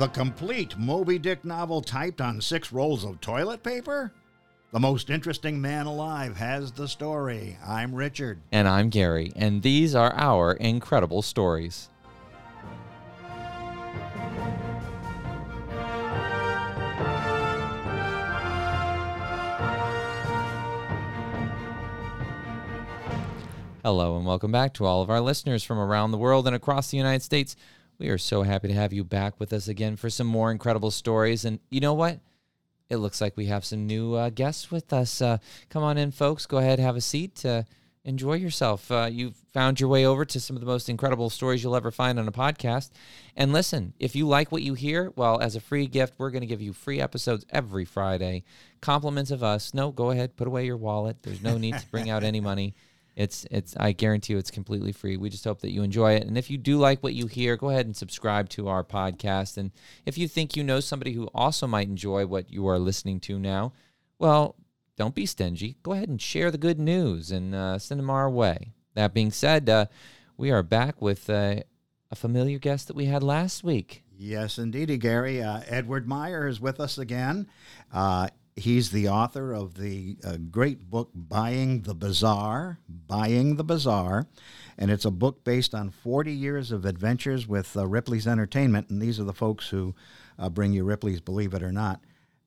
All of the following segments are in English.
The complete Moby Dick novel typed on six rolls of toilet paper? The most interesting man alive has the story. I'm Richard. And I'm Gary, and these are our incredible stories. Hello, and welcome back to all of our listeners from around the world and across the United States. We are so happy to have you back with us again for some more incredible stories. And you know what? It looks like we have some new uh, guests with us. Uh, come on in, folks. Go ahead, have a seat. Uh, enjoy yourself. Uh, you've found your way over to some of the most incredible stories you'll ever find on a podcast. And listen, if you like what you hear, well, as a free gift, we're going to give you free episodes every Friday. Compliments of us. No, go ahead, put away your wallet. There's no need to bring out any money. It's it's I guarantee you it's completely free. We just hope that you enjoy it. And if you do like what you hear, go ahead and subscribe to our podcast. And if you think you know somebody who also might enjoy what you are listening to now, well, don't be stingy. Go ahead and share the good news and uh, send them our way. That being said, uh, we are back with uh, a familiar guest that we had last week. Yes, indeedy, Gary. Uh, Edward Meyer is with us again. Uh, He's the author of the uh, great book Buying the Bizarre, Buying the Bizarre. and it's a book based on 40 years of adventures with uh, Ripley's Entertainment, and these are the folks who uh, bring you Ripley's Believe It or Not.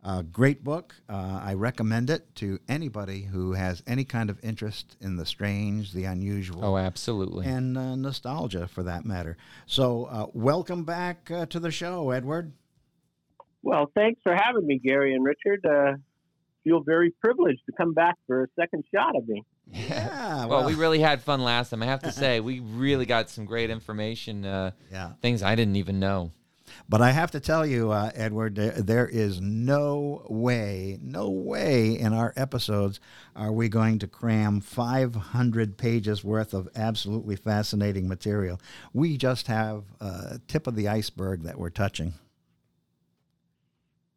Uh, great book. Uh, I recommend it to anybody who has any kind of interest in the strange, the unusual. Oh, absolutely. And uh, nostalgia, for that matter. So, welcome back to the show, Edward. Well, thanks for having me, Gary and Richard. Uh, feel very privileged to come back for a second shot of me. Yeah. well, well, we really had fun last time. I have to say, we really got some great information. Uh, yeah. Things I didn't even know. But I have to tell you, uh, Edward, there is no way, no way in our episodes are we going to cram 500 pages worth of absolutely fascinating material. We just have a tip of the iceberg that we're touching.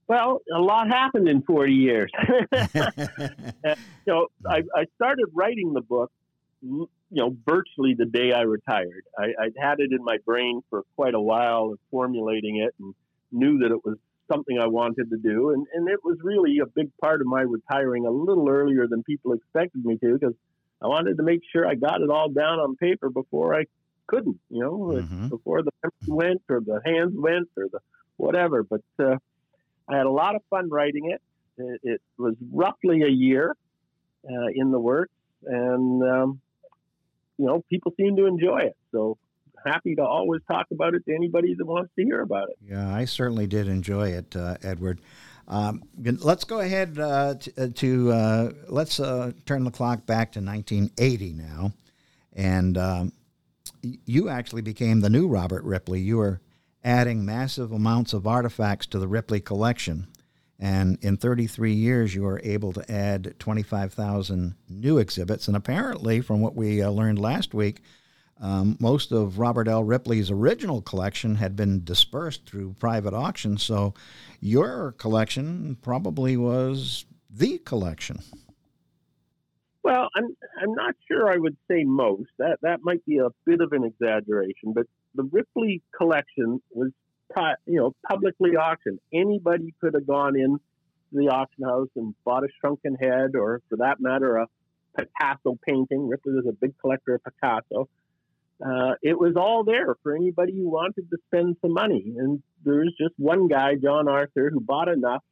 Well, a lot happened in 40 years. so I, I, started writing the book, you know, virtually the day I retired. I, would had it in my brain for quite a while, formulating it, and knew that it was something I wanted to do. And, and it was really a big part of my retiring a little earlier than people expected me to, because I wanted to make sure I got it all down on paper before I couldn't, you know, mm-hmm. before the memory went or the hands went or the whatever. But, uh, I had a lot of fun writing it. It, it was roughly a year uh, in the works, and um, you know, people seem to enjoy it. So happy to always talk about it to anybody that wants to hear about it. Yeah, I certainly did enjoy it, uh, Edward. Um, let's go ahead uh, to, uh, to uh, let's uh, turn the clock back to 1980 now, and um, you actually became the new Robert Ripley. You were adding massive amounts of artifacts to the Ripley collection. And in 33 years, you are able to add 25,000 new exhibits. And apparently, from what we uh, learned last week, um, most of Robert L. Ripley's original collection had been dispersed through private auction. So your collection probably was the collection. Well, I'm I'm not sure I would say most. That that might be a bit of an exaggeration, but the Ripley collection was, you know, publicly auctioned. Anybody could have gone in to the auction house and bought a shrunken head, or for that matter, a Picasso painting. Ripley was a big collector of Picasso. Uh, it was all there for anybody who wanted to spend some money. And there was just one guy, John Arthur, who bought enough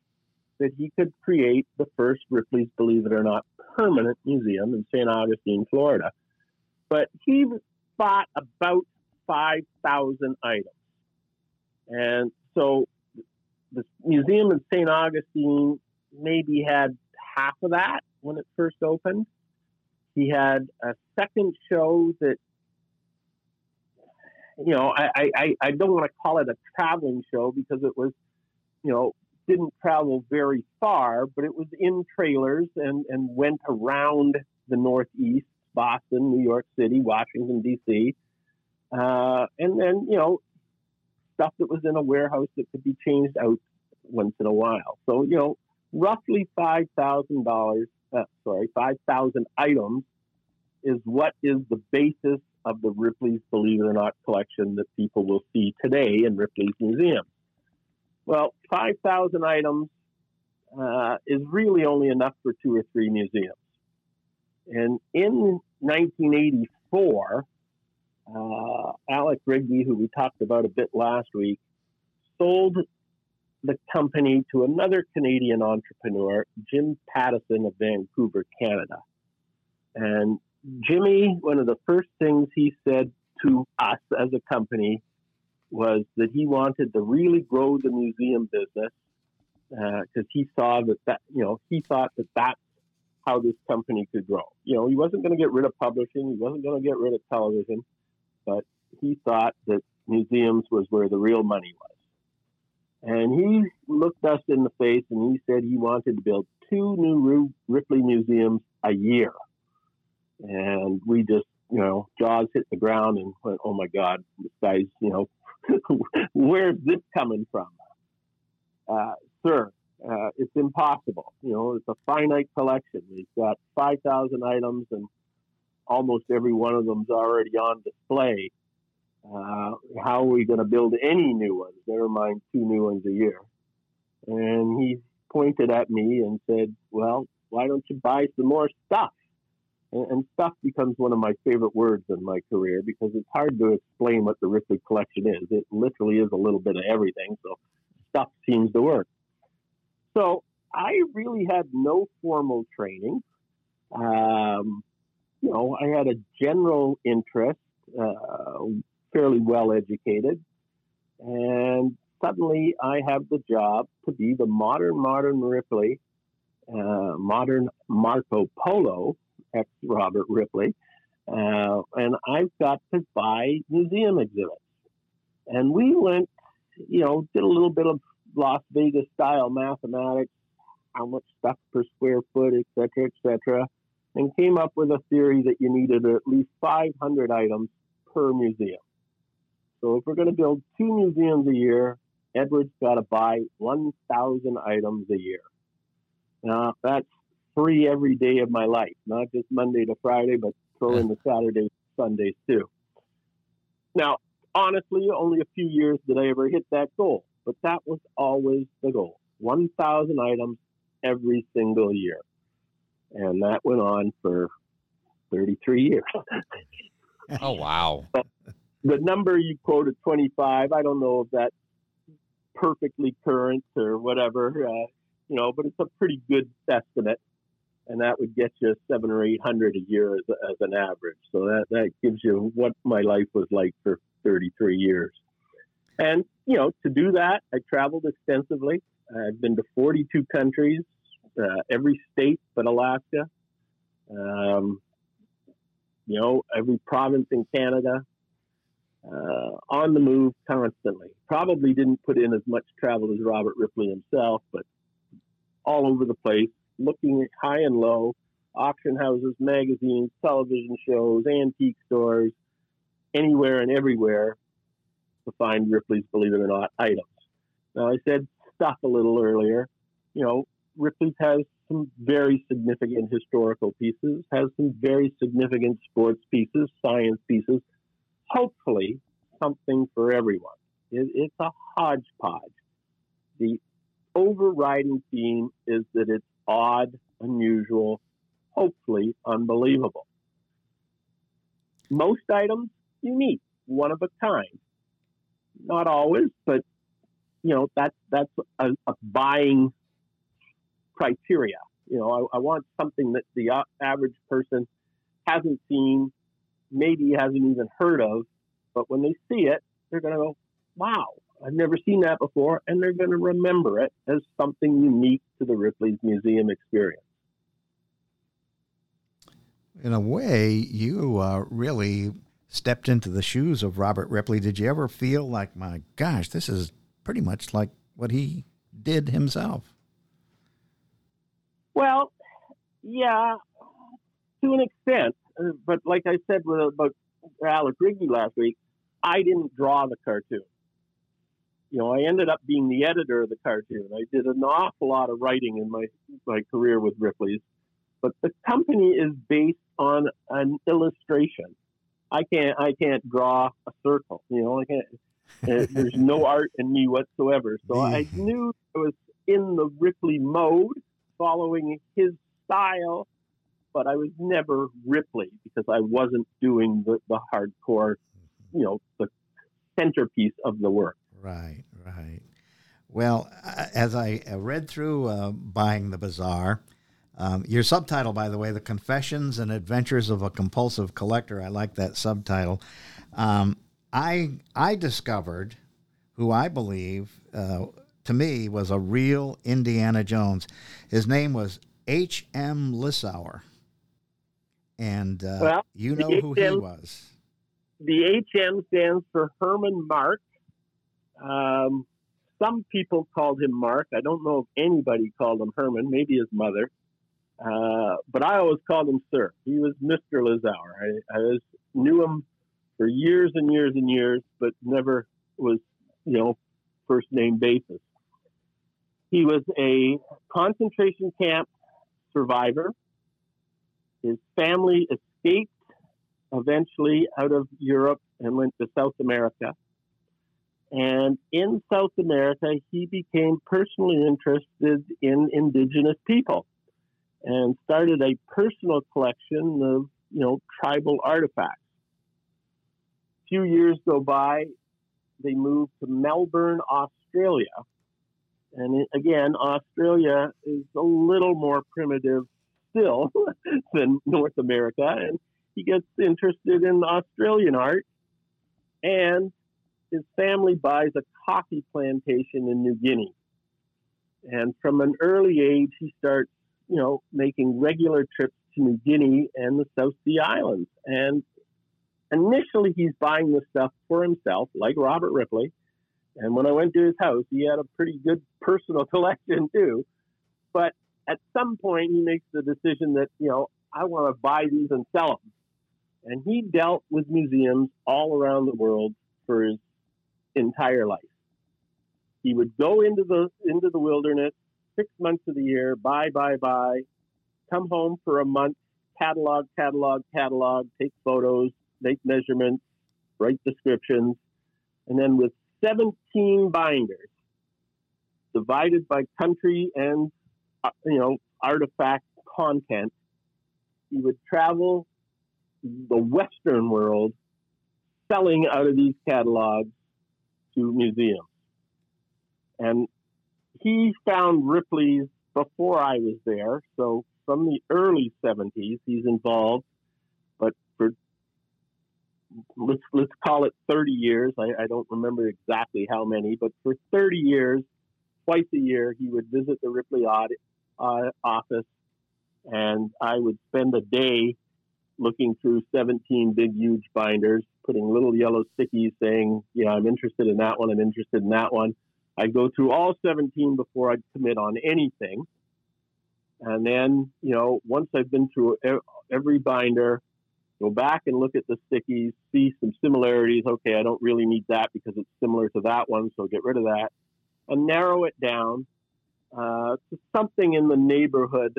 that he could create the first Ripley's, believe it or not, permanent museum in St. Augustine, Florida. But he bought about 5,000 items. And so the museum in St. Augustine maybe had half of that when it first opened. He had a second show that, you know, I, I, I don't want to call it a traveling show because it was, you know, didn't travel very far, but it was in trailers and, and went around the Northeast, Boston, New York City, Washington, D.C. Uh, and then, you know, stuff that was in a warehouse that could be changed out once in a while. So, you know, roughly $5,000, uh, sorry, 5,000 items is what is the basis of the Ripley's Believe It or Not collection that people will see today in Ripley's Museum. Well, 5,000 items uh, is really only enough for two or three museums. And in 1984, uh, Alec Rigby, who we talked about a bit last week, sold the company to another Canadian entrepreneur, Jim Pattison of Vancouver, Canada. And Jimmy, one of the first things he said to us as a company was that he wanted to really grow the museum business because uh, he saw that that you know he thought that that's how this company could grow. You know, he wasn't going to get rid of publishing, he wasn't going to get rid of television, but he thought that museums was where the real money was. And he looked us in the face and he said he wanted to build two new Ripley museums a year. And we just, you know, jaws hit the ground and went, oh my God, this guy's, you know, where's this coming from? Uh, sir, uh, it's impossible. You know, it's a finite collection. We've got 5,000 items and almost every one of them's already on display. Uh, how are we going to build any new ones? Never mind two new ones a year. And he pointed at me and said, Well, why don't you buy some more stuff? And, and stuff becomes one of my favorite words in my career because it's hard to explain what the Ripley collection is. It literally is a little bit of everything. So stuff seems to work. So I really had no formal training. Um, you know, I had a general interest, uh, fairly well educated, and suddenly I have the job to be the modern, modern Ripley, uh, modern Marco Polo, ex Robert Ripley, uh, and I've got to buy museum exhibits. And we went, you know, did a little bit of Las Vegas style mathematics, how much stuff per square foot, et cetera, et cetera, and came up with a theory that you needed at least 500 items per museum. So if we're going to build two museums a year, Edward's got to buy 1,000 items a year. Now, that's free every day of my life, not just Monday to Friday, but throw in the Saturdays, Sundays too. Now, honestly, only a few years did I ever hit that goal, but that was always the goal 1,000 items every single year. And that went on for 33 years. oh, wow. So the number you quoted, 25, I don't know if that's perfectly current or whatever, uh, you know, but it's a pretty good estimate. And that would get you seven or 800 a year as, as an average. So that, that gives you what my life was like for 33 years. And, you know, to do that, I traveled extensively. I've been to 42 countries, uh, every state but Alaska. Um, you know, every province in Canada, uh, on the move constantly. Probably didn't put in as much travel as Robert Ripley himself, but all over the place, looking at high and low, auction houses, magazines, television shows, antique stores, anywhere and everywhere to find Ripley's, believe it or not, items. Now, I said stuff a little earlier. You know, Ripley's has some very significant historical pieces, has some very significant sports pieces, science pieces, hopefully something for everyone. It, it's a hodgepodge. The overriding theme is that it's odd, unusual, hopefully unbelievable. Most items unique, one of a kind. Not always, but you know that's that's a, a buying criteria. You know, I, I want something that the average person hasn't seen, maybe hasn't even heard of, but when they see it, they're going to go, wow, I've never seen that before, and they're going to remember it as something unique to the Ripley's Museum experience. In a way, you uh, really stepped into the shoes of Robert Ripley. Did you ever feel like, my gosh, this is pretty much like what he did himself? Well, yeah, to an extent. Uh, but like I said with, about Alec Rigby last week, I didn't draw the cartoon. You know, I ended up being the editor of the cartoon. I did an awful lot of writing in my my career with Ripley's, but the company is based on an illustration. I can't I can't draw a circle. You know, I can't. there's no art in me whatsoever. So I knew I was in the Ripley mode, following his style, but I was never Ripley because I wasn't doing the, the hardcore, you know, the centerpiece of the work. Right, right. Well, as I read through uh, Buying the Bizarre, um, your subtitle, by the way, The Confessions and Adventures of a Compulsive Collector, I like that subtitle. Um, I, I discovered who I believe, uh, to me, was a real Indiana Jones. His name was H.M. Lissauer. And uh, well, you know who he was. The HM stands for Herman Mark. Um, some people called him Mark. I don't know if anybody called him Herman, maybe his mother. Uh, but I always called him Sir. He was Mr. Lissauer. I, I was, knew him for years and years and years, but never was, you know, first name basis. He was a concentration camp survivor. His family escaped eventually out of Europe and went to South America. And in South America, he became personally interested in indigenous people and started a personal collection of, you know, tribal artifacts. A few years go by, they moved to Melbourne, Australia. And again, Australia is a little more primitive still than North America. And he gets interested in Australian art. And his family buys a coffee plantation in New Guinea. And from an early age, he starts, you know, making regular trips to New Guinea and the South Sea Islands. And initially, he's buying the stuff for himself, like Robert Ripley. And when I went to his house, he had a pretty good personal collection too. But at some point, he makes the decision that, you know, I want to buy these and sell them. And he dealt with museums all around the world for his entire life. He would go into the into the wilderness six months of the year, buy, buy, buy, come home for a month, catalog, catalog, catalog, take photos, make measurements, write descriptions, and then with 17 binders divided by country and uh, you know artifact content, he would travel the Western world selling out of these catalogs to museums. And he found Ripley's before I was there. So from the early 70s, he's involved. Let's let's call it 30 years. I, I don't remember exactly how many, but for 30 years, twice a year, he would visit the Ripley audit, uh, office, and I would spend a day looking through 17 big, huge binders, putting little yellow stickies saying, yeah, I'm interested in that one, I'm interested in that one. I'd go through all 17 before I'd commit on anything. And then, you know, once I've been through every binder, go back and look at the stickies, see some similarities. Okay, I don't really need that because it's similar to that one, so get rid of that. And narrow it down uh, to something in the neighborhood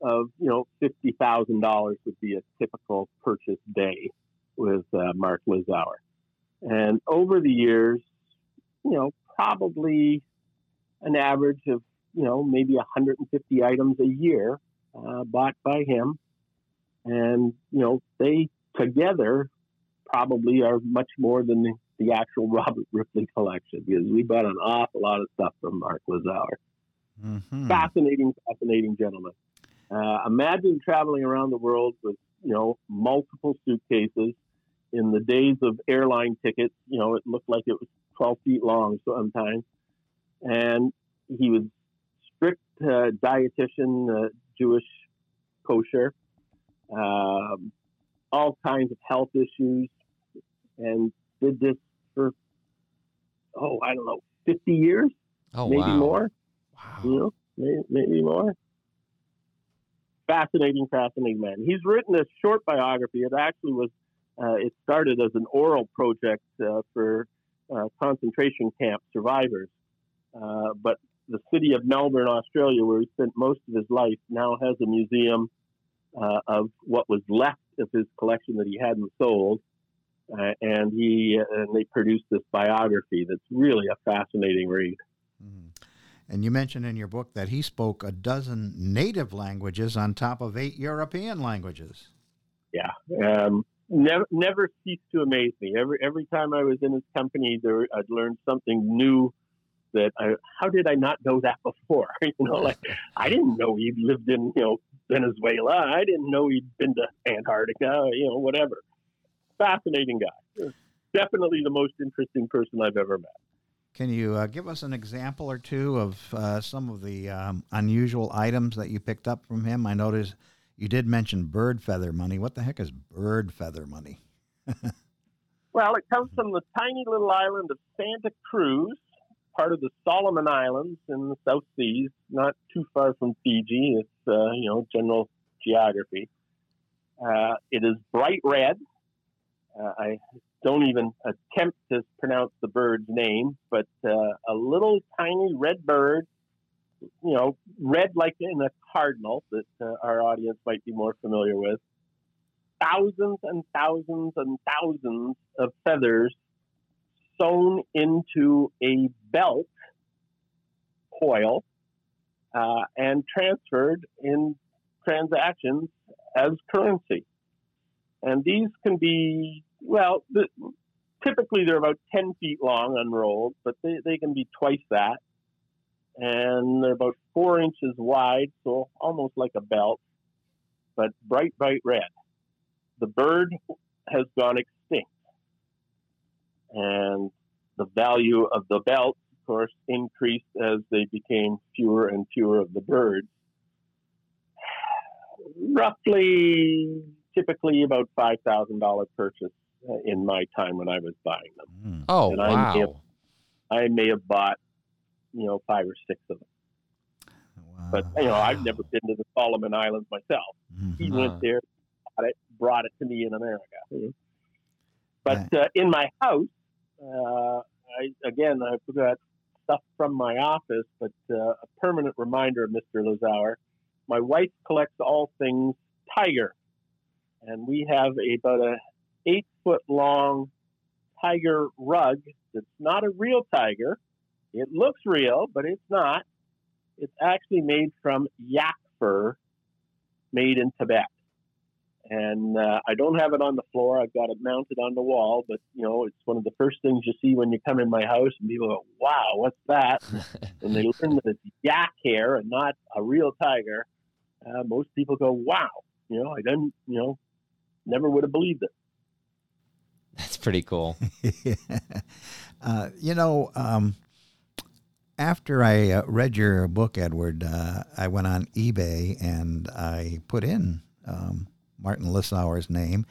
of you know fifty thousand dollars would be a typical purchase day with uh, Mark Lissauer. And over the years, you know, probably an average of you know maybe 150 items a year uh, bought by him, and you know they together probably are much more than the, the actual Robert Ripley collection because we bought an awful lot of stuff from Mark Lissauer. Mm-hmm. Fascinating, fascinating gentleman. Uh, imagine traveling around the world with, you know, multiple suitcases. In the days of airline tickets, you know, it looked like it was 12 feet long sometimes. And he was strict uh, dietitian, uh, Jewish kosher, um, all kinds of health issues, and did this for, oh, I don't know, 50 years, oh, maybe wow. more. Wow. You know, maybe, maybe more fascinating, fascinating man. He's written a short biography. It actually was, uh, it started as an oral project uh, for uh, concentration camp survivors. Uh, but the city of Melbourne, Australia, where he spent most of his life, now has a museum uh, of what was left of his collection that he hadn't sold. uh, and he and they produced this biography that's really a fascinating read. Mhm. And you mentioned in your book that he spoke a dozen native languages on top of eight European languages. Yeah, um, never never ceased to amaze me. Every every time I was in his company, there I'd learn something new. That I, how did I not know that before? you know, like I didn't know he'd lived in you know Venezuela. I didn't know he'd been to Antarctica. You know, whatever. Fascinating guy. Definitely the most interesting person I've ever met. Can you uh, give us an example or two of uh, some of the um, unusual items that you picked up from him? I noticed you did mention bird feather money. What the heck is bird feather money? Well, it comes from the tiny little island of Santa Cruz, part of the Solomon Islands in the South Seas, not too far from Fiji. It's uh, you know general geography. Uh, it is bright red. Uh, I don't even attempt to pronounce the bird's name, but uh, a little tiny red bird, you know, red like in a cardinal that uh, our audience might be more familiar with. Thousands and thousands and thousands of feathers sewn into a belt coil uh, and transferred in transactions as currency. And these can be, well, typically they're about 10 feet long unrolled, but they, they can be twice that. And they're about four inches wide, so almost like a belt, but bright, bright red. The bird has gone. And the value of the belt, of course, increased as they became fewer and fewer of the birds. Roughly, typically about $5,000 purchase uh, in my time when I was buying them. Mm. Oh, And I'm wow. hip. I may have bought, you know, five or six of them. Wow. But, you know, I've never been to the Solomon Islands myself. He Mhm. Huh. went there, bought it, brought it to me in America. But uh, in my house, uh, I, again, I forgot stuff from my office, but uh, a permanent reminder of Mr. Lissauer. My wife collects all things tiger, and we have about a eight foot long tiger rug that's not a real tiger. It looks real, but it's not. It's actually made from yak fur, made in Tibet and uh, I don't have it on the floor. I've got it mounted on the wall, but you know, it's one of the first things you see when you come in my house, and people go, "Wow, what's that?" and they learn that it's yak hair and not a real tiger. Uh, most people go, "Wow," you know, I didn't, you know, never would have believed it. That's pretty cool. uh, you know, um, after I uh, read your book, Edward, uh, I went on eBay and I put in um, Martin Lissauer's name.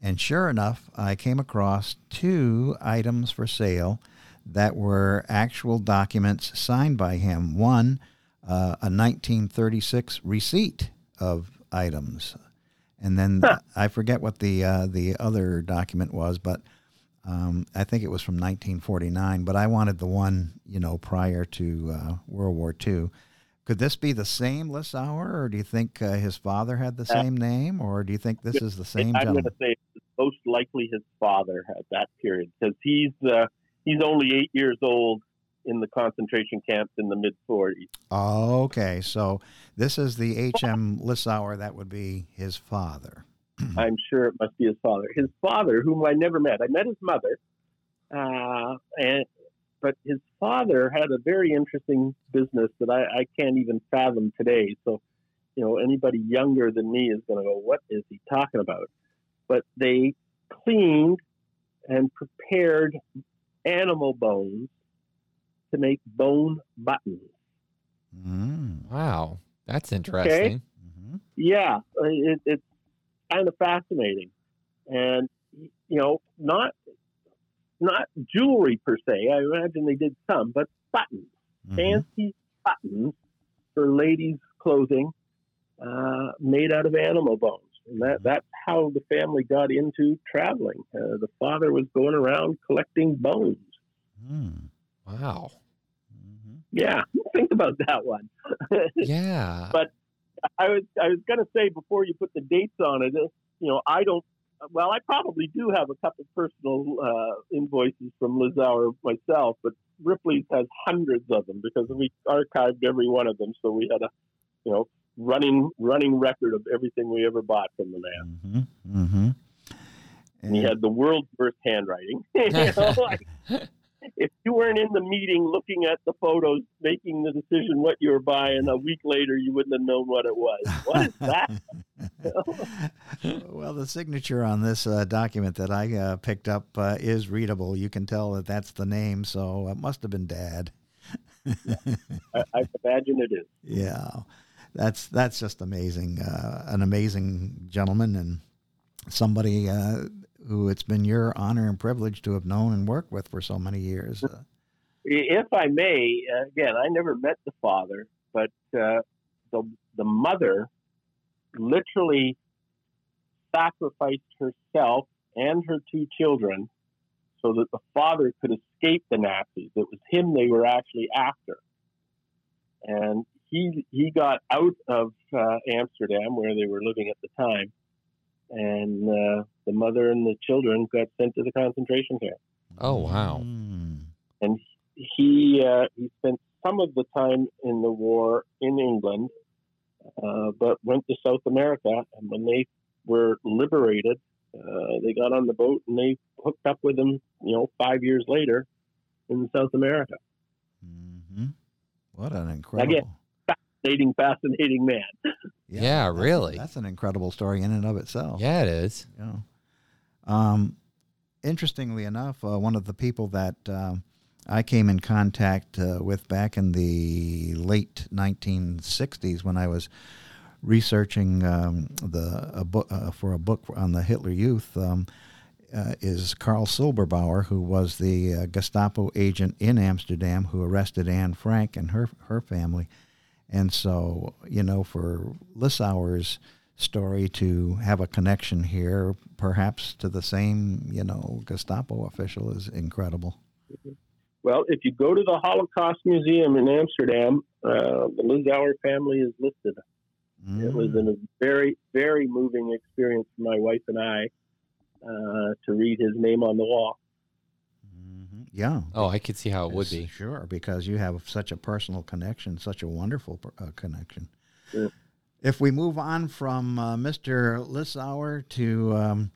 And sure enough, I came across two items for sale that were actual documents signed by him. One, uh, a 1936 receipt of items. And then I forget what the uh, the other document was, but um, I think it was from 1949. But I wanted the one you know prior to uh, World War II. Could this be the same Lissauer, or do you think uh, his father had the same name, or do you think this is the same I'm going to say most likely his father at that period because he's uh, he's only eight years old in the concentration camps in the mid 40s. Oh, okay, so this is the H.M. Lissauer that would be his father. I'm sure it must be his father. His father, whom I never met, I met his mother, uh, and but his father had a very interesting business that I, I can't even fathom today. So, you know, anybody younger than me is going to go, "What is he talking about?" But they cleaned and prepared animal bones to make bone buttons. Mm. Wow. That's interesting. hmm Yeah, uh, it, it's kind of fascinating, and you know, not not jewelry per se. I imagine they did some, but buttons, Mm-hmm. fancy buttons for ladies' clothing, uh, made out of animal bones, and that that's how the family got into traveling. Uh, the father was going around collecting bones. Mm. Wow. hmm Yeah, think about that one. Yeah. But- I was I was gonna say before you put the dates on it, uh, you know, I don't well, I probably do have a couple personal uh, invoices from Lissauer myself, but Ripley's has hundreds of them because we archived every one of them. So we had a, you know, running running record of everything we ever bought from the man. Mm-hmm. Mm-hmm. And he had the world's worst handwriting. you know, like, if you weren't in the meeting looking at the photos, making the decision what you were buying, a week later you wouldn't have known what it was. What is that? well, the signature on this uh, document that I uh, picked up uh, is readable. You can tell that that's the name, so it must have been Dad. I, I, imagine it is. Yeah, that's that's just amazing. Uh, an amazing gentleman and somebody uh, who it's been your honor and privilege to have known and worked with for so many years. Uh, if I may, again, I never met the father, but uh, the the mother literally sacrificed herself and her two children so that the father could escape the Nazis. It was him they were actually after, and he he got out of uh, Amsterdam where they were living at the time and uh, the mother and the children got sent to the concentration camp. Oh wow! Mm. And he uh, he spent some of the time in the war in England, uh, but went to South America. And when they were liberated, uh, they got on the boat and they hooked up with him. You know, five years later in South America. Mm-hmm. What an incredible! Again, fascinating, fascinating man. Yeah, yeah that's, really. That's an incredible story in and of itself. Yeah, it is. Yeah. Um, interestingly enough, uh, one of the people that uh, I came in contact uh, with back in the late 1960s when I was researching um, the a book uh, for a book on the Hitler Youth. Um, uh, is Karl Silberbauer, who was the uh, Gestapo agent in Amsterdam who arrested Anne Frank and her her family and so, you know, for Lissauer's story to have a connection here, perhaps to the same, you know, Gestapo official is incredible. Well, if you go to the Holocaust Museum in Amsterdam, uh, the Lissauer family is listed. Mm. It was mm. a very, very moving experience for my wife and I uh, to read his name on the wall. Yeah. Oh, I could see how it would be. Sure, because you have such a personal connection, such a wonderful uh, connection. Yeah. If we move on from uh, Mr. Lissauer to um,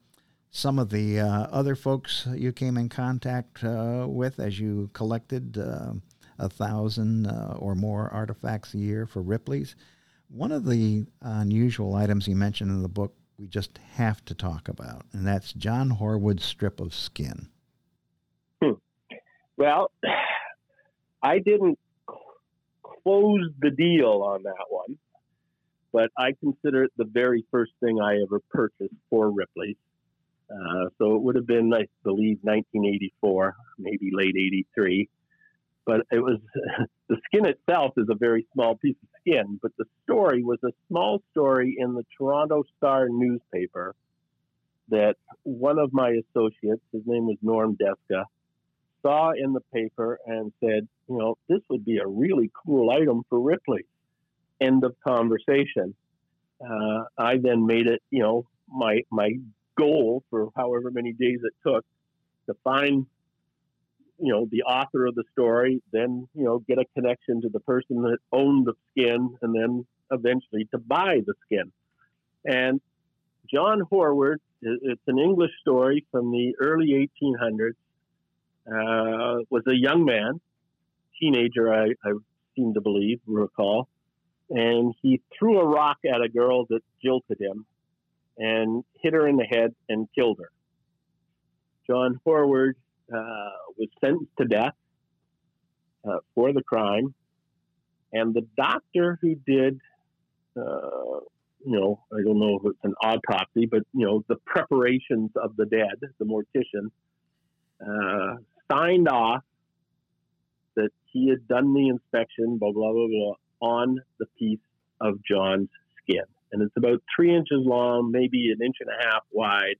some of the uh, other folks you came in contact uh, with as you collected uh, a thousand uh, or more artifacts a year for Ripley's, one of the unusual items you mentioned in the book we just have to talk about, and that's John Horwood's strip of skin. Well, I didn't close the deal on that one, but I consider it the very first thing I ever purchased for Ripley. Uh, so it would have been, I believe, 1984, maybe late 83. But it was the skin itself is a very small piece of skin, but the story was a small story in the Toronto Star newspaper that one of my associates, his name was Norm Deska, saw in the paper and said, you know, this would be a really cool item for Ripley. End of conversation. Uh, I then made it, you know, my my goal for however many days it took to find, you know, the author of the story, then you know, get a connection to the person that owned the skin, and then eventually to buy the skin. And John Horwood, it's an English story from the early 1800s uh, was a young man, teenager, I, I seem to believe, recall, and he threw a rock at a girl that jilted him and hit her in the head and killed her. John Horwood uh, was sentenced to death uh, for the crime, and the doctor who did, uh, you know, I don't know if it's an autopsy, but you know, the preparations of the dead, the mortician, uh, signed off that he had done the inspection, blah, blah, blah, blah, on the piece of John's skin. And it's about three inches long, maybe an inch and a half wide.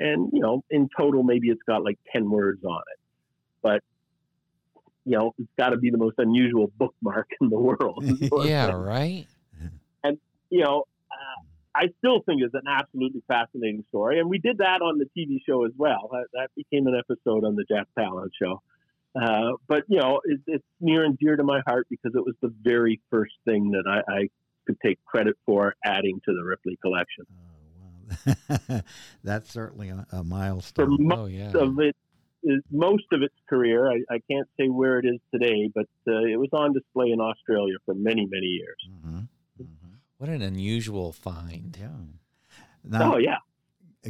And, you know, in total, maybe it's got like 10 words on it. But, you know, it's got to be the most unusual bookmark in the world. yeah, right? And, you know, I still think is an absolutely fascinating story. And we did that on the TV show as well. That, that became an episode on the Jack Palance show. Uh, but you know, it, it's near and dear to my heart because it was the very first thing that I, I could take credit for adding to the Ripley collection. Oh, wow. That's certainly a, a milestone. For most Oh, yeah. of it is most of its career. I, I can't say where it is today, but uh, it was on display in Australia for many, many years. hmm hmm What an unusual find. Yeah. Now, oh yeah,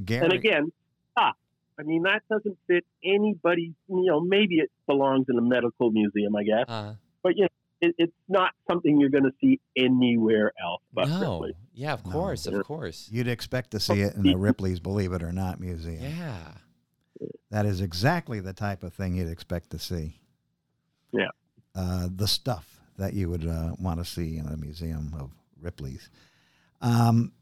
Gary, and again, ah, I mean that doesn't fit anybody's, You know, maybe it belongs in a medical museum, I guess, Uh, but you know, it, it's not something you're going to see anywhere else. But no. Ripley. Yeah, of No. course, of course. you'd expect to see it in the Ripley's Believe It or Not Museum. Yeah. That is exactly the type of thing you'd expect to see. Yeah. Uh, the stuff that you would uh, want to see in a museum of Ripley's. Um,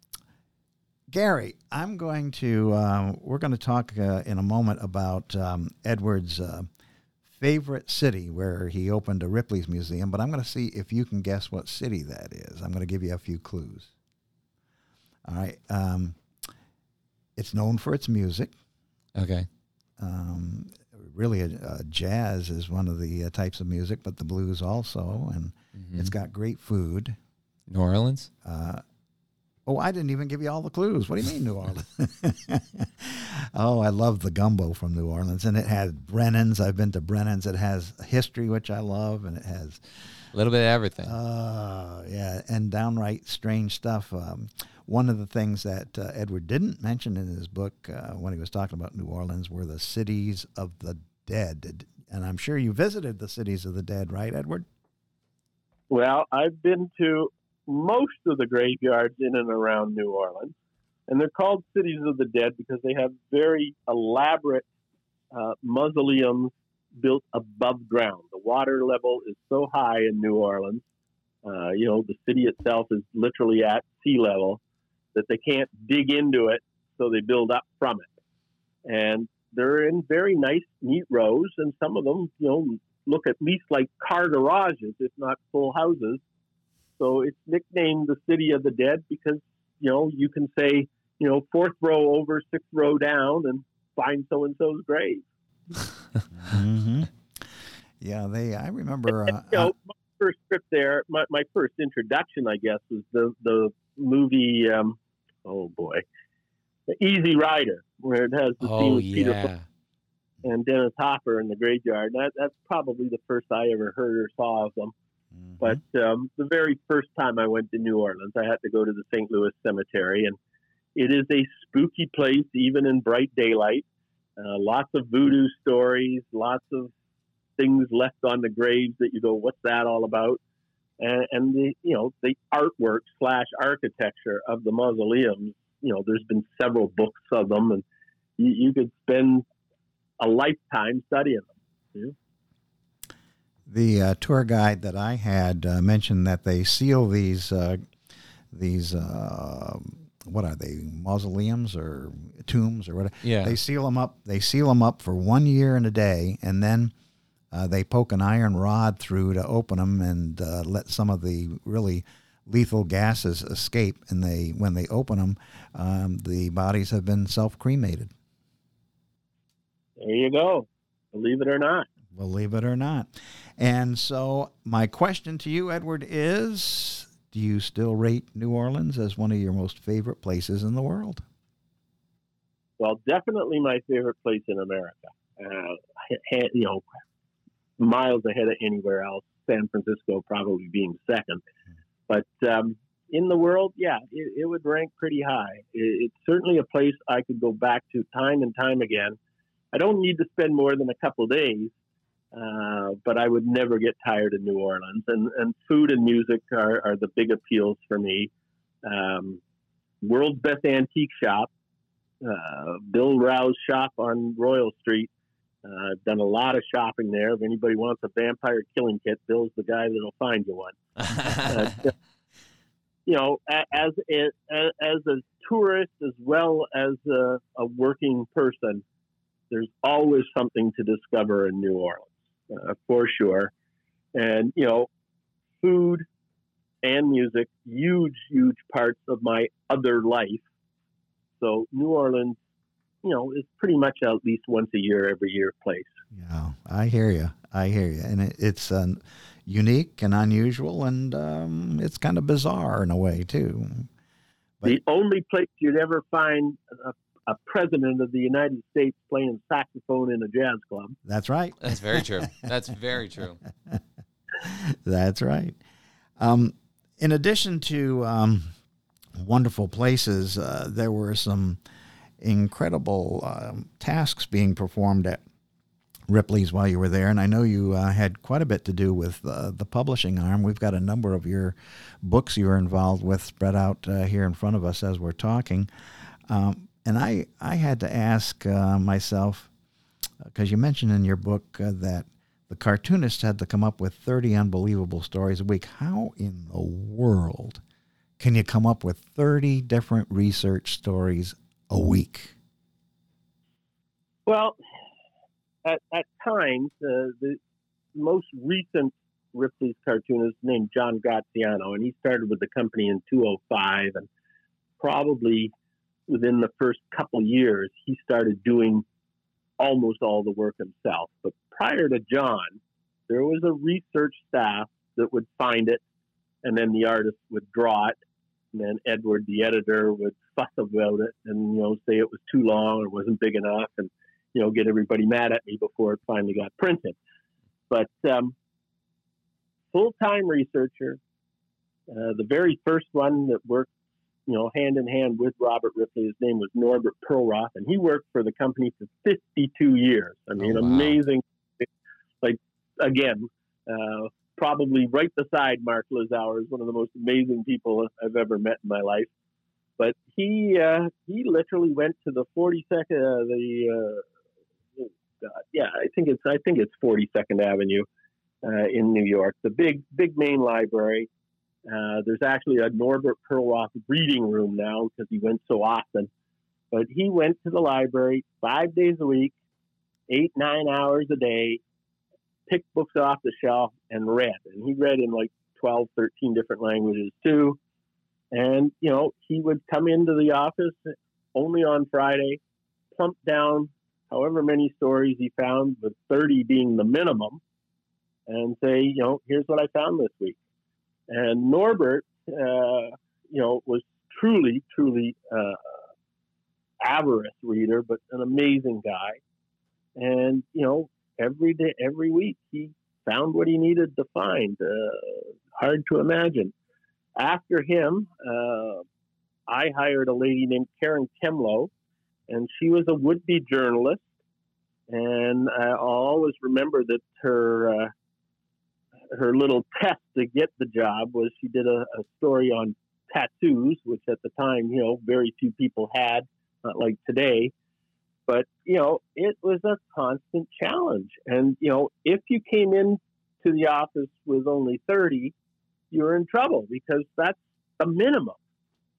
Gary, I'm going to, uh, we're going to talk uh, in a moment about um, Edward's uh, favorite city where he opened a Ripley's Museum, but I'm going to see if you can guess what city that is. I'm going to give you a few clues. All right. Um, it's known for its music Okay. um, really uh, jazz is one of the uh, types of music, but the blues also, and Mhm. it's got great food. New Orleans? Uh, oh, I didn't even give you all the clues. What do you mean, New Orleans? oh, I love the gumbo from New Orleans, and it has Brennan's. I've been to Brennan's. It has history, which I love, and it has A little bit of everything. uh, yeah, and downright strange stuff. Um, one of the things that uh, Edward didn't mention in his book uh, when he was talking about New Orleans were the cities of the dead. And I'm sure you visited the cities of the dead, right, Edward? Well, I've been to most of the graveyards in and around New Orleans, and they're called cities of the dead because they have very elaborate uh, mausoleums built above ground. The water level is so high in New Orleans. Uh, you know, the city itself is literally at sea level that they can't dig into it, so they build up from it. And they're in very nice, neat rows, and some of them, you know, look at least like car garages, if not full houses. So it's nicknamed the City of the Dead because, you know, you can say, you know, fourth row over, sixth row down and find so and so's grave. Mm-hmm. Yeah, they. I remember. Uh, You know, my first trip there, my, my first introduction, I guess, was the, the movie, um, oh boy, The Easy Rider, where it has the scene oh, with Peter and Dennis Hopper in the graveyard. That, that's probably the first I ever heard or saw of them. Mhm. But um, the very first time I went to New Orleans, I had to go to the St. Louis Cemetery, and it is a spooky place, even in bright daylight. Uh, lots of voodoo stories, lots of things left on the graves that you go, "What's that all about?" And, and the you know the artwork slash architecture of the mausoleums. You know, there's been several books of them, and you, you could spend a lifetime studying them. The uh, tour guide that I had uh, mentioned that they seal these uh, these uh, what are they mausoleums or tombs or whatever. Yeah. They seal them up. They seal them up for one year and a day, and then uh, they poke an iron rod through to open them and uh, let some of the really lethal gases escape. And they, when they open them, um, the bodies have been self cremated. There you go. Believe it or not. Believe it or not. And so, my question to you, Edward, is: Do you still rate New Orleans as one of your most favorite places in the world? Well, definitely my favorite place in America. Uh, you know, miles ahead of anywhere else. San Francisco probably being second, but um, in the world, yeah, it, it would rank pretty high. It, it's certainly a place I could go back to time and time again. I don't need to spend more than a couple days, uh, but I would never get tired of New Orleans. And, and food and music are, are the big appeals for me. Um, world's best antique shop, uh, Bill Rau's shop on Royal Street. Uh, I've done a lot of shopping there. If anybody wants a vampire killing kit, Bill's the guy that'll find you one. You know, as a, as a tourist as well as a, a working person, there's always something to discover in New Orleans, uh, for sure. And you know, food and music, huge, huge parts of my other life. So New Orleans, you know, is pretty much at least once a year, every year place. Yeah, I hear you. I hear you, and it, it's uh, unique and unusual, and um, it's kind of bizarre in a way too. But, the only place you'd ever find a, a, president of the United States playing saxophone in a jazz club. That's right. That's very true. That's very true. That's right. Um, in addition to um, wonderful places, uh, there were some incredible um, tasks being performed at Ripley's while you were there, and I know you uh, had quite a bit to do with uh, the publishing arm. We've got a number of your books you were involved with spread out uh, here in front of us as we're talking. Um, and I, I had to ask uh, myself, because uh, you mentioned in your book uh, that the cartoonist had to come up with 30 unbelievable stories a week. How in the world can you come up with 30 different research stories a week? Well, at, at times, uh, the most recent Ripley's cartoonist named John Graziano, and he started with the company in 205. And probably within the first couple years, he started doing almost all the work himself. But prior to John, there was a research staff that would find it, and then the artist would draw it, and then Edward, the editor, would fuss about it and you know say it was too long or wasn't big enough, and you know, get everybody mad at me before it finally got printed. But um, full time researcher, uh, the very first one that worked, you know, hand in hand with Robert Ripley, his name was Norbert Pearlroth, and he worked for the company for 52 years. I mean, oh, wow. amazing. Like, again, uh, probably right beside Mark Lissauer is one of the most amazing people I've ever met in my life. But he uh, he literally went to the 42nd, uh, the uh, God, yeah, I think it's I think it's 42nd Avenue uh, in New York, the big big main library. Uh, there's actually a Norbert Pearlroth reading room now because he went so often. But he went to the library five days a week, eight nine hours a day, picked books off the shelf and read. And he read in like 12, 13 different languages too. And you know, he would come into the office only on Friday, plump down however many stories he found, with 30 being the minimum, and say, you know, here's what I found this week. And Norbert, uh, you know, was truly, truly uh, avarice reader, but an amazing guy. And you know, every day, every week, he found what he needed to find. Uh, hard to imagine. After him, uh, I hired a lady named Karen Kemlow, and she was a would-be journalist. And I'll always remember that her uh, her little test to get the job was she did a, a, story on tattoos, which at the time, you know, very few people had, not like today. But you know, it was a constant challenge. And you know, if you came in to the office with only thirty, you were in trouble because that's the minimum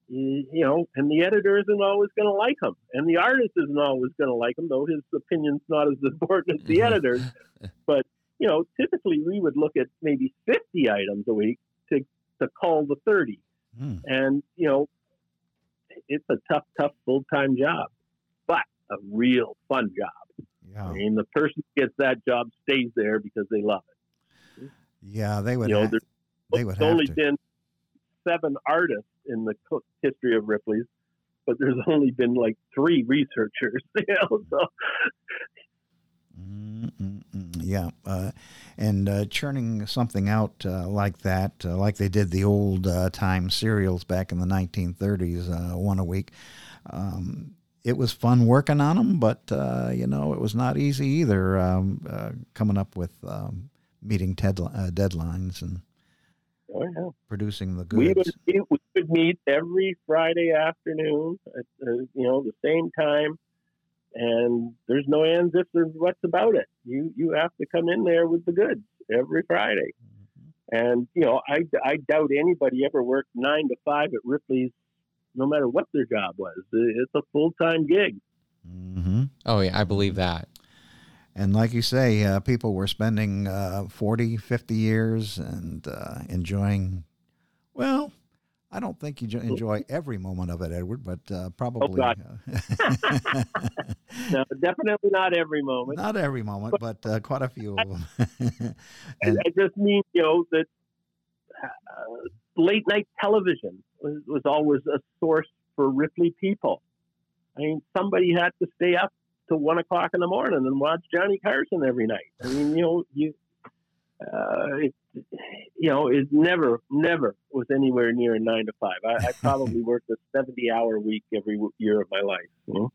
you know, and the editor isn't always going to like him, and the artist isn't always going to like him, though his opinion's not as important as the mm-hmm. editor's. But you know, typically we would look at maybe 50 items a week to to call the 30, mm. and you know, it's a tough, tough full time job, but a real fun job. Yeah. I mean, the person who gets that job stays there because they love it. Yeah, they would. You know, they would have only to. been seven artists in the history of Ripley's, but there's only been like three researchers. You know, so. Mm-mm-mm. Yeah, uh, and uh, churning something out uh, like that, uh, like they did the old uh, time serials back in the 1930s, uh, one a week. Um, it was fun working on them, but you know it was not easy either. Um, coming up with um, meeting deadlines and Oh, yeah. Producing the goods. We would, we would meet every Friday afternoon at you know the same time, and there's no ands ifs or what's about it. You you have to come in there with the goods every Friday, mm-hmm. and you know I, I doubt anybody ever worked nine to five at Ripley's, no matter what their job was. It's a full time gig. Mm-hmm. Oh yeah, I believe that. And like you say, uh, people were spending uh, 40, 50 years and uh, enjoying Well, I don't think you enjoy every moment of it, Edward, but uh, probably God. uh, No, definitely not every moment. not every moment, but uh, quite a few of them. I, and, I just mean, you know, that uh, late night television was, was always a source for Ripley people. I mean, somebody had to stay up till one o'clock in the morning and watch Johnny Carson every night. I mean, you know, you, uh, it, you know, it never, never was anywhere near a nine to five. I, I probably worked a seventy-hour week every year of my life. You know?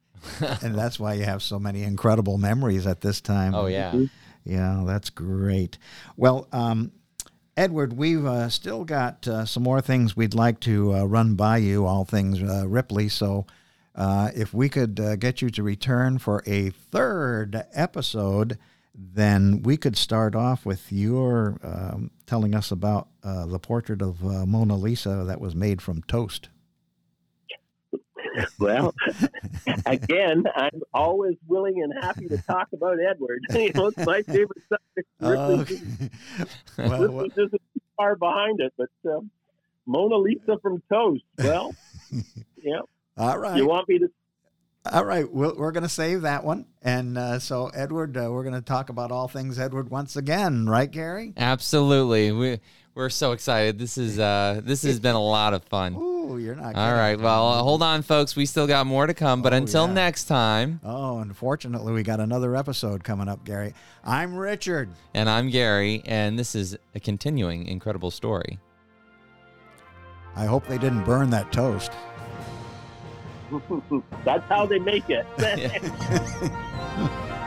and that's why you have so many incredible memories at this time. oh yeah. Yeah, that's great. Well, um, Edward, we've uh, still got uh, some more things we'd like to uh, run by you, all things uh, Ripley. So uh, if we could uh, get you to return for a third episode, then we could start off with your um, telling us about uh, the portrait of uh, Mona Lisa that was made from toast. Well, again, I'm always willing and happy to talk about Edward. you know, it's my favorite subject. Ripley's, Okay. well, well, isn't too far behind it, but um, Mona Lisa from Toast. Well, yeah, all right. you want me to? All right, we'll, we're going to save that one. And uh, so, Edward, uh, we're going to talk about all things Edward once again, right, Gary? Absolutely. We we're so excited. This is uh this has been a lot of fun. Ooh, you're not. All kidding. Well, hold on, folks. We still got more to come. But Oh, until yeah. next time, Oh, unfortunately, we got another episode coming up, Gary. I'm Richard. and I'm Gary, and this is a continuing incredible story. I hope they didn't burn that toast. That's how they make it.